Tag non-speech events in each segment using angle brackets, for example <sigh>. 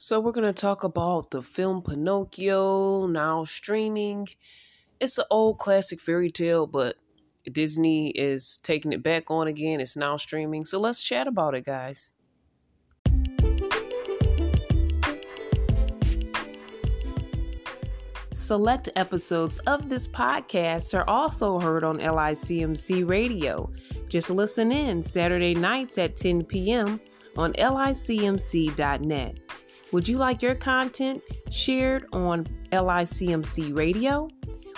So, we're going to talk about the film Pinocchio, now streaming. It's an old classic fairy tale, but Disney is taking it back on again. It's now streaming. So, let's chat about it, guys. Select episodes of this podcast are also heard on LICMC Radio. Just listen in Saturday nights at 10 p.m. on licmc.net. Would you like your content shared on LICMC Radio?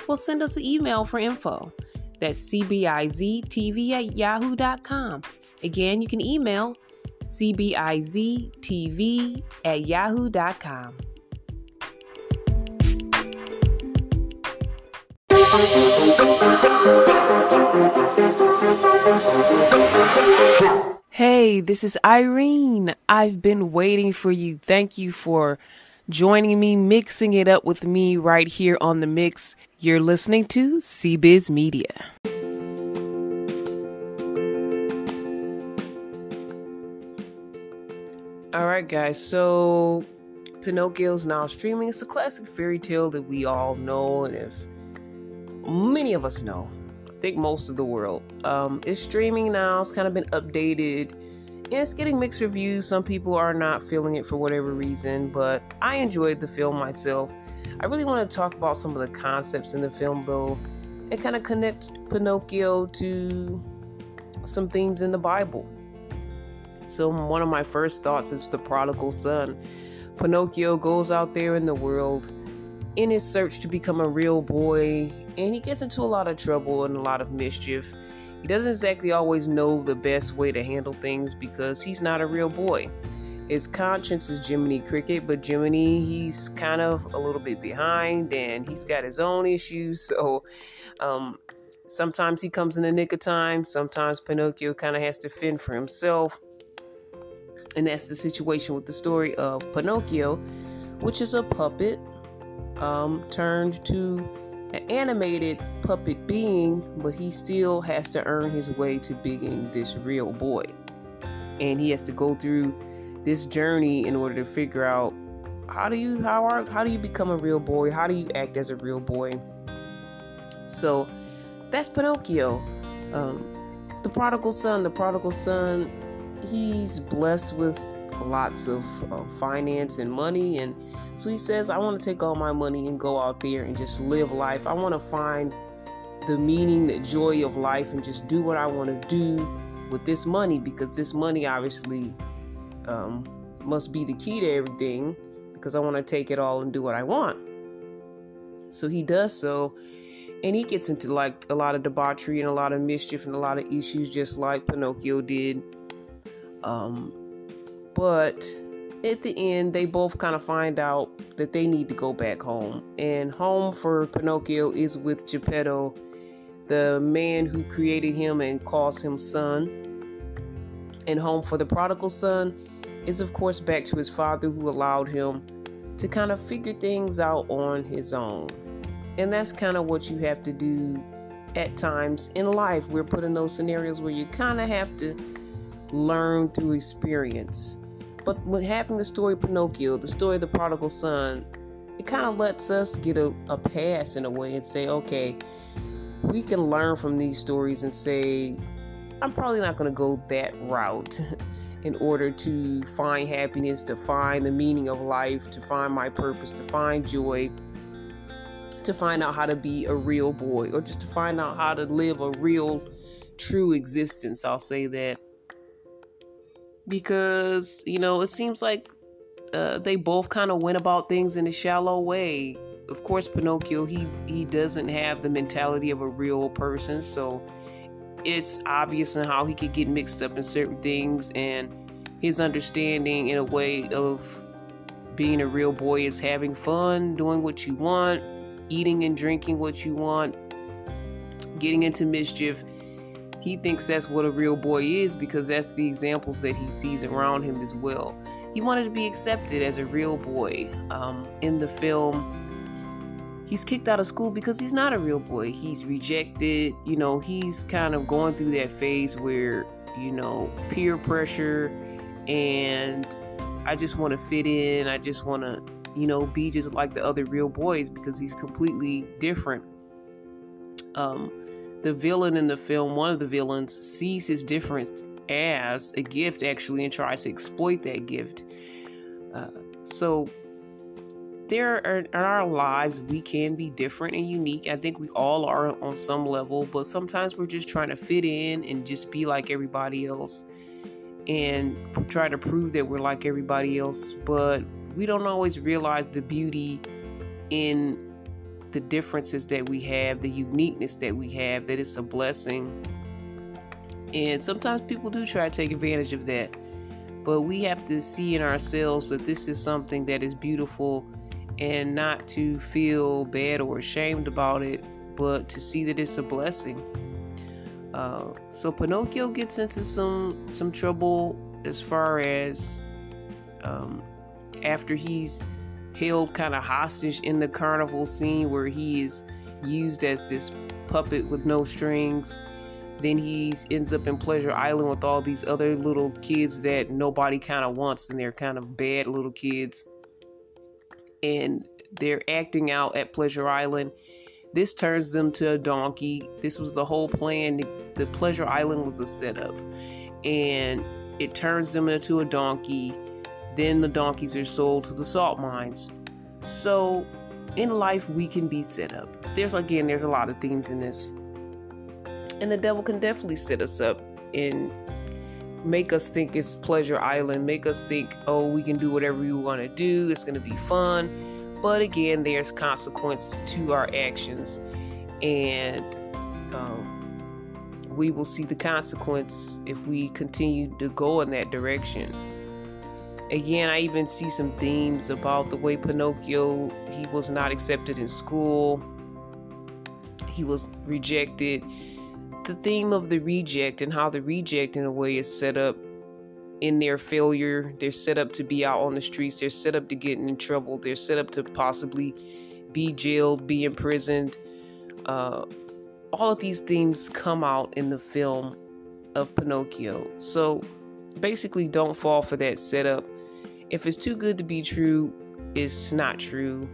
Well, send us an email for info. That's cbiztv at yahoo.com. Again, you can email cbiztv at yahoo.com. Hey, this is Irene. I've been waiting for you. Thank you for joining me, mixing it up with me right here on the mix. You're listening to CBiz Media. All right, guys. So Pinocchio's now streaming. It's a classic fairy tale that we all know, and if many of us know, Think most of the world, um, it's streaming now. It's kind of been updated. And it's getting mixed reviews. Some people are not feeling it for whatever reason, but I enjoyed the film myself. I really want to talk about some of the concepts in the film, though, and kind of connect Pinocchio to some themes in the Bible. So, one of my first thoughts is the prodigal son. Pinocchio goes out there in the world in his search to become a real boy, and he gets into a lot of trouble and a lot of mischief. He doesn't exactly always know the best way to handle things because he's not a real boy. His conscience is Jiminy Cricket, but Jiminy, he's kind of a little bit behind and he's got his own issues. <laughs> So um, sometimes he comes in the nick of time, sometimes Pinocchio kind of has to fend for himself. And that's the situation with the story of Pinocchio, which is a puppet um, turned to an animated puppet being, but he still has to earn his way to being this real boy. And he has to go through this journey in order to figure out how do you how are how do you become a real boy? How do you act as a real boy? So that's Pinocchio. Um, the prodigal son. The prodigal son. He's blessed with lots of uh, finance and money. And so he says, I want to take all my money and go out there and just live life. I want to find the meaning, the joy of life, and just do what I want to do with this money because this money obviously um, must be the key to everything because I want to take it all and do what I want. So he does so. And he gets into like a lot of debauchery and a lot of mischief and a lot of issues, just like Pinocchio did. Um, but at the end, they both kind of find out that they need to go back home. And home for Pinocchio is with Geppetto, the man who created him and calls him son. And home for the prodigal son is, of course, back to his father who allowed him to kind of figure things out on his own. And that's kind of what you have to do at times in life. We're put in those scenarios where you kind of have to learn through experience. But with having the story Pinocchio, the story of the prodigal son, it kind of lets us get a, a pass in a way and say, okay, we can learn from these stories and say, I'm probably not going to go that route <laughs> in order to find happiness, to find the meaning of life, to find my purpose, to find joy, to find out how to be a real boy, or just to find out how to live a real, true existence. I'll say that because you know it seems like uh, they both kind of went about things in a shallow way. Of course, Pinocchio he he doesn't have the mentality of a real person, so it's obvious in how he could get mixed up in certain things, and his understanding in a way of being a real boy is having fun, doing what you want, eating and drinking what you want, getting into mischief he thinks that's what a real boy is because that's the examples that he sees around him as well. He wanted to be accepted as a real boy. Um, in the film, he's kicked out of school because he's not a real boy. He's rejected. You know, he's kind of going through that phase where, you know, peer pressure and I just want to fit in. I just want to, you know, be just like the other real boys because he's completely different. Um, the villain in the film, one of the villains, sees his difference as a gift actually and tries to exploit that gift. Uh, so there are in our lives we can be different and unique. I think we all are on some level, but sometimes we're just trying to fit in and just be like everybody else and try to prove that we're like everybody else, but we don't always realize the beauty in the differences that we have, the uniqueness that we have, that it's a blessing. And sometimes people do try to take advantage of that. But we have to see in ourselves that this is something that is beautiful and not to feel bad or ashamed about it, but to see that it's a blessing. Uh, so Pinocchio gets into some some trouble as far as um, after he's held kind of hostage in the carnival scene where he is used as this puppet with no strings. Then he ends up in Pleasure Island with all these other little kids that nobody kind of wants, and they're kind of bad little kids and they're acting out at Pleasure Island. This turns them to a donkey. This was the whole plan. The, Pleasure Island was a setup, and it turns them into a donkey. Then the donkeys are sold to the salt mines. So, in life, we can be set up. There's again, there's a lot of themes in this, and the devil can definitely set us up and make us think it's Pleasure Island, make us think, oh, we can do whatever we want to do, it's going to be fun. But again, there's consequence to our actions, and um, we will see the consequence if we continue to go in that direction. Again, I even see some themes about the way Pinocchio he was not accepted in school. He was rejected the theme of the reject and how the reject, in a way, is set up in their failure. They're set up to be out on the streets. They're set up to get in trouble. They're set up to possibly be jailed, be imprisoned. Uh, all of these themes come out in the film of Pinocchio. So basically, don't fall for that setup. If it's too good to be true, it's not true.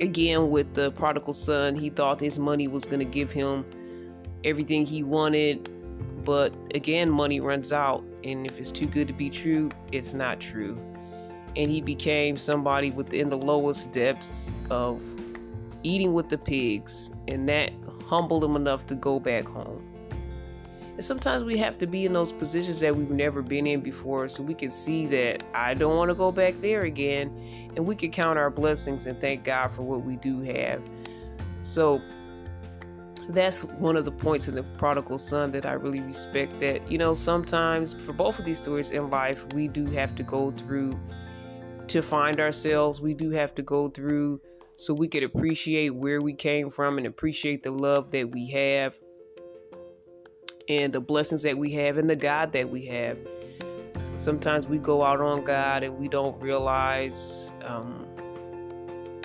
Again, with the prodigal son, he thought his money was going to give him everything he wanted. But again, money runs out, and if it's too good to be true, it's not true. And he became somebody within the lowest depths of eating with the pigs, and that humbled him enough to go back home. And sometimes we have to be in those positions that we've never been in before so we can see that I don't want to go back there again. And we can count our blessings and thank God for what we do have. So that's one of the points in the prodigal son that I really respect. That, you know, sometimes for both of these stories in life, we do have to go through to find ourselves. We do have to go through so we could appreciate where we came from and appreciate the love that we have and the blessings that we have and the God that we have. Sometimes we go out on God and we don't realize um,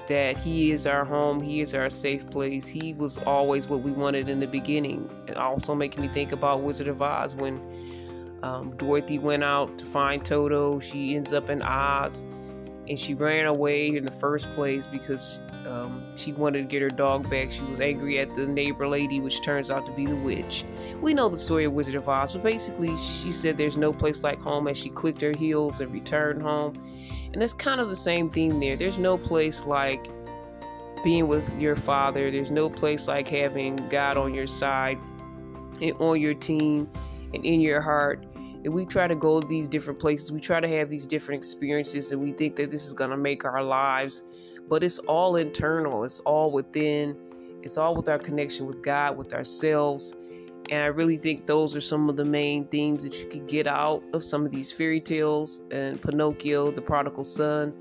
that He is our home, He is our safe place. He was always what we wanted in the beginning. And also making me think about Wizard of Oz when um, Dorothy went out to find Toto. She ends up in Oz and she ran away in the first place because um, she wanted to get her dog back. She was angry at the neighbor lady, which turns out to be the witch. We know the story of Wizard of Oz, but basically, she said there's no place like home as she clicked her heels and returned home. And that's kind of the same theme there. There's no place like being with your father, there's no place like having God on your side and on your team and in your heart. And we try to go to these different places, we try to have these different experiences, and we think that this is going to make our lives, but it's all internal, it's all within, it's all with our connection with God, with ourselves and I really think those are some of the main themes that you could get out of some of these fairy tales and Pinocchio, the prodigal son.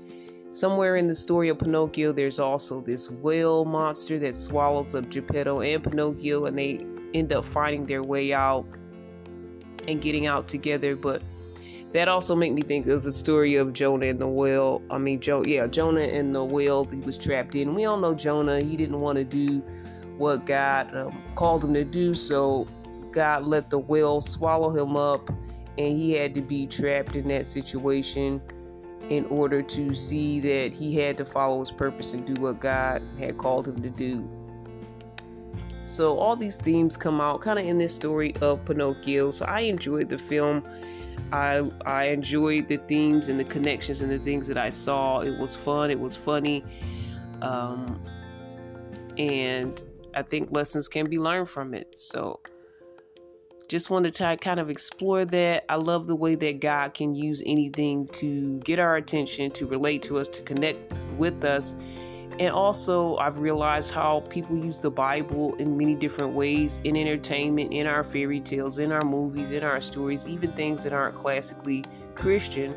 Somewhere in the story of Pinocchio, there's also this whale monster that swallows up Geppetto and Pinocchio, and they end up finding their way out and getting out together. But that also made me think of the story of Jonah and the whale. I mean, jo- yeah, Jonah and the whale he was trapped in. We all know Jonah, he didn't want to do what God um, called him to do. So God let the whale swallow him up, and he had to be trapped in that situation in order to see that he had to follow his purpose and do what God had called him to do. So all these themes come out kind of in this story of Pinocchio. So I enjoyed the film. I I enjoyed the themes and the connections and the things that I saw. It was fun. It was funny, um, and I think lessons can be learned from it. So just wanted to kind of explore that. I love the way that God can use anything to get our attention, to relate to us, to connect with us. And also, I've realized how people use the Bible in many different ways in entertainment, in our fairy tales, in our movies, in our stories, even things that aren't classically Christian.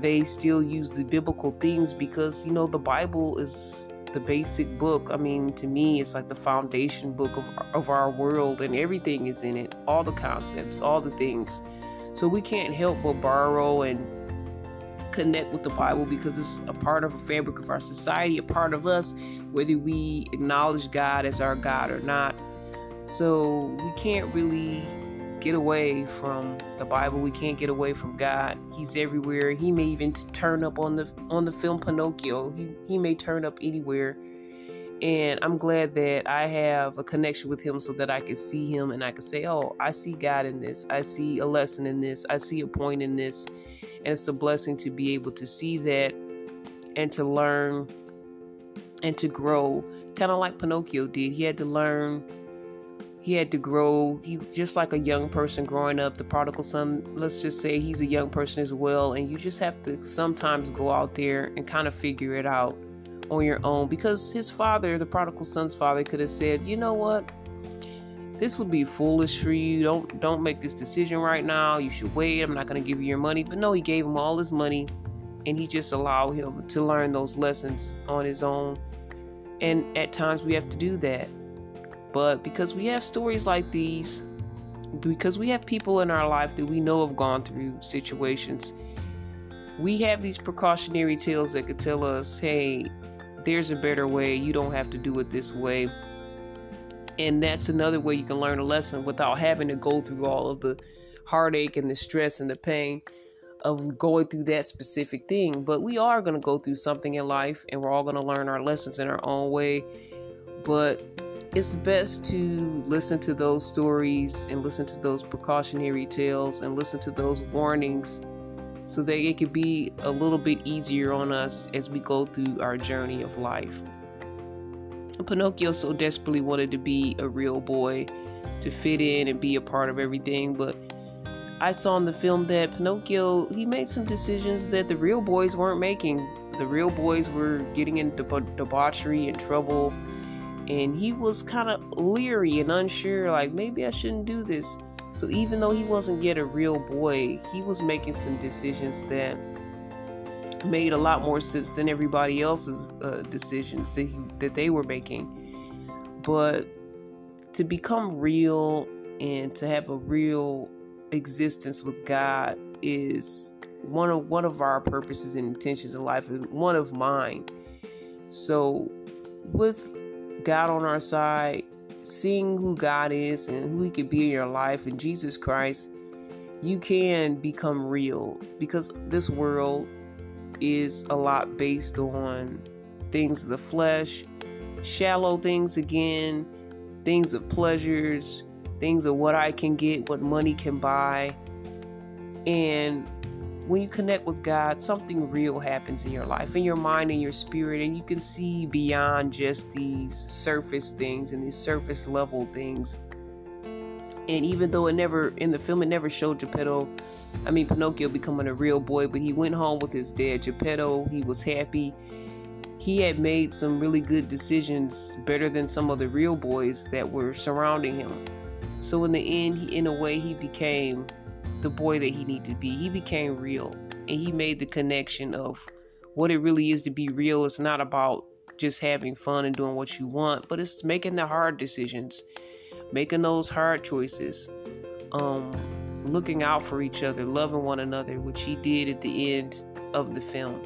They still use the biblical themes because, you know, the Bible is the basic book. I mean, to me, it's like the foundation book of, of our world, and everything is in it all the concepts, all the things. So we can't help but borrow and connect with the Bible because it's a part of a fabric of our society, a part of us, whether we acknowledge God as our God or not. So we can't really get away from the Bible. We can't get away from God. He's everywhere. He may even turn up on the on the film Pinocchio. He he may turn up anywhere. And I'm glad that I have a connection with him so that I can see him and I can say, "Oh, I see God in this. I see a lesson in this. I see a point in this." And it's a blessing to be able to see that and to learn and to grow, kind of like Pinocchio did. He had to learn he had to grow. He just like a young person growing up the prodigal son let's just say he's a young person as well and you just have to sometimes go out there and kind of figure it out on your own because his father the prodigal son's father could have said you know what this would be foolish for you. Don't don't make this decision right now. You should wait. I'm not going to give you your money. But no he gave him all his money and he just allowed him to learn those lessons on his own. And at times we have to do that. But because we have stories like these, because we have people in our life that we know have gone through situations, we have these precautionary tales that could tell us, hey, there's a better way. You don't have to do it this way. And that's another way you can learn a lesson without having to go through all of the heartache and the stress and the pain of going through that specific thing. But we are going to go through something in life and we're all going to learn our lessons in our own way. But it's best to listen to those stories and listen to those precautionary tales and listen to those warnings so that it could be a little bit easier on us as we go through our journey of life. Pinocchio so desperately wanted to be a real boy, to fit in and be a part of everything, but I saw in the film that Pinocchio he made some decisions that the real boys weren't making. The real boys were getting into debauchery and trouble and he was kind of leery and unsure like maybe I shouldn't do this. So even though he wasn't yet a real boy, he was making some decisions that made a lot more sense than everybody else's uh, decisions that, he, that they were making. But to become real and to have a real existence with God is one of one of our purposes and intentions in life and one of mine. So with God on our side, seeing who God is and who He could be in your life and Jesus Christ, you can become real because this world is a lot based on things of the flesh, shallow things again, things of pleasures, things of what I can get, what money can buy. And when you connect with God, something real happens in your life, in your mind, and your spirit, and you can see beyond just these surface things and these surface level things. And even though it never, in the film, it never showed Geppetto, I mean, Pinocchio becoming a real boy, but he went home with his dad, Geppetto. He was happy. He had made some really good decisions, better than some of the real boys that were surrounding him. So in the end, he, in a way, he became the boy that he needed to be. He became real and he made the connection of what it really is to be real. It's not about just having fun and doing what you want, but it's making the hard decisions, making those hard choices, um, looking out for each other, loving one another, which he did at the end of the film.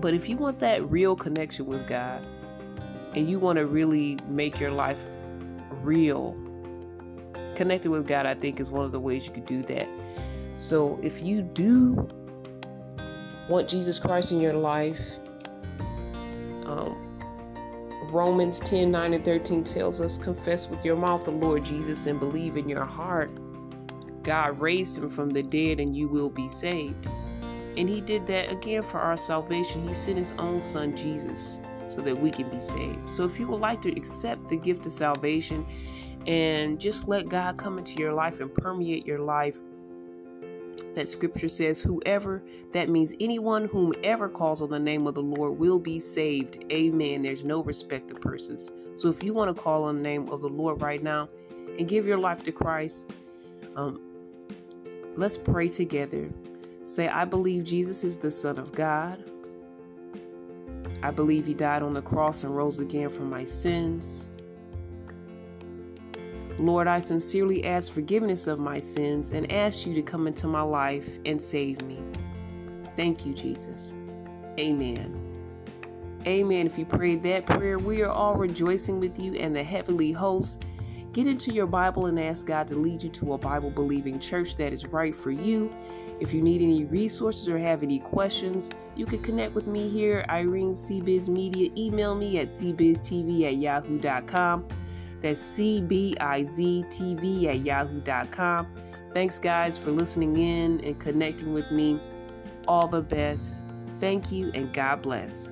But if you want that real connection with God and you want to really make your life real connecting with God, I think, is one of the ways you could do that. So if you do want Jesus Christ in your life, um, Romans 10 9 and 13 tells us, Confess with your mouth the Lord Jesus and believe in your heart God raised him from the dead and you will be saved. And he did that again for our salvation. He sent his own son Jesus so that we can be saved. So if you would like to accept the gift of salvation and just let God come into your life and permeate your life, that scripture says, Whoever, that means anyone whomever calls on the name of the Lord will be saved. Amen. There's no respect of persons. So if you want to call on the name of the Lord right now and give your life to Christ, um, let's pray together. Say, I believe Jesus is the Son of God. I believe he died on the cross and rose again for my sins. Lord, I sincerely ask forgiveness of my sins and ask you to come into my life and save me. Thank you, Jesus. Amen. Amen. If you prayed that prayer, we are all rejoicing with you and the heavenly hosts. Get into your Bible and ask God to lead you to a Bible believing church that is right for you. If you need any resources or have any questions, you can connect with me here, Irene CBiz Media. Email me at cbiztv at yahoo.com. That's cbiztv at yahoo.com. Thanks, guys, for listening in and connecting with me. All the best. Thank you, and God bless.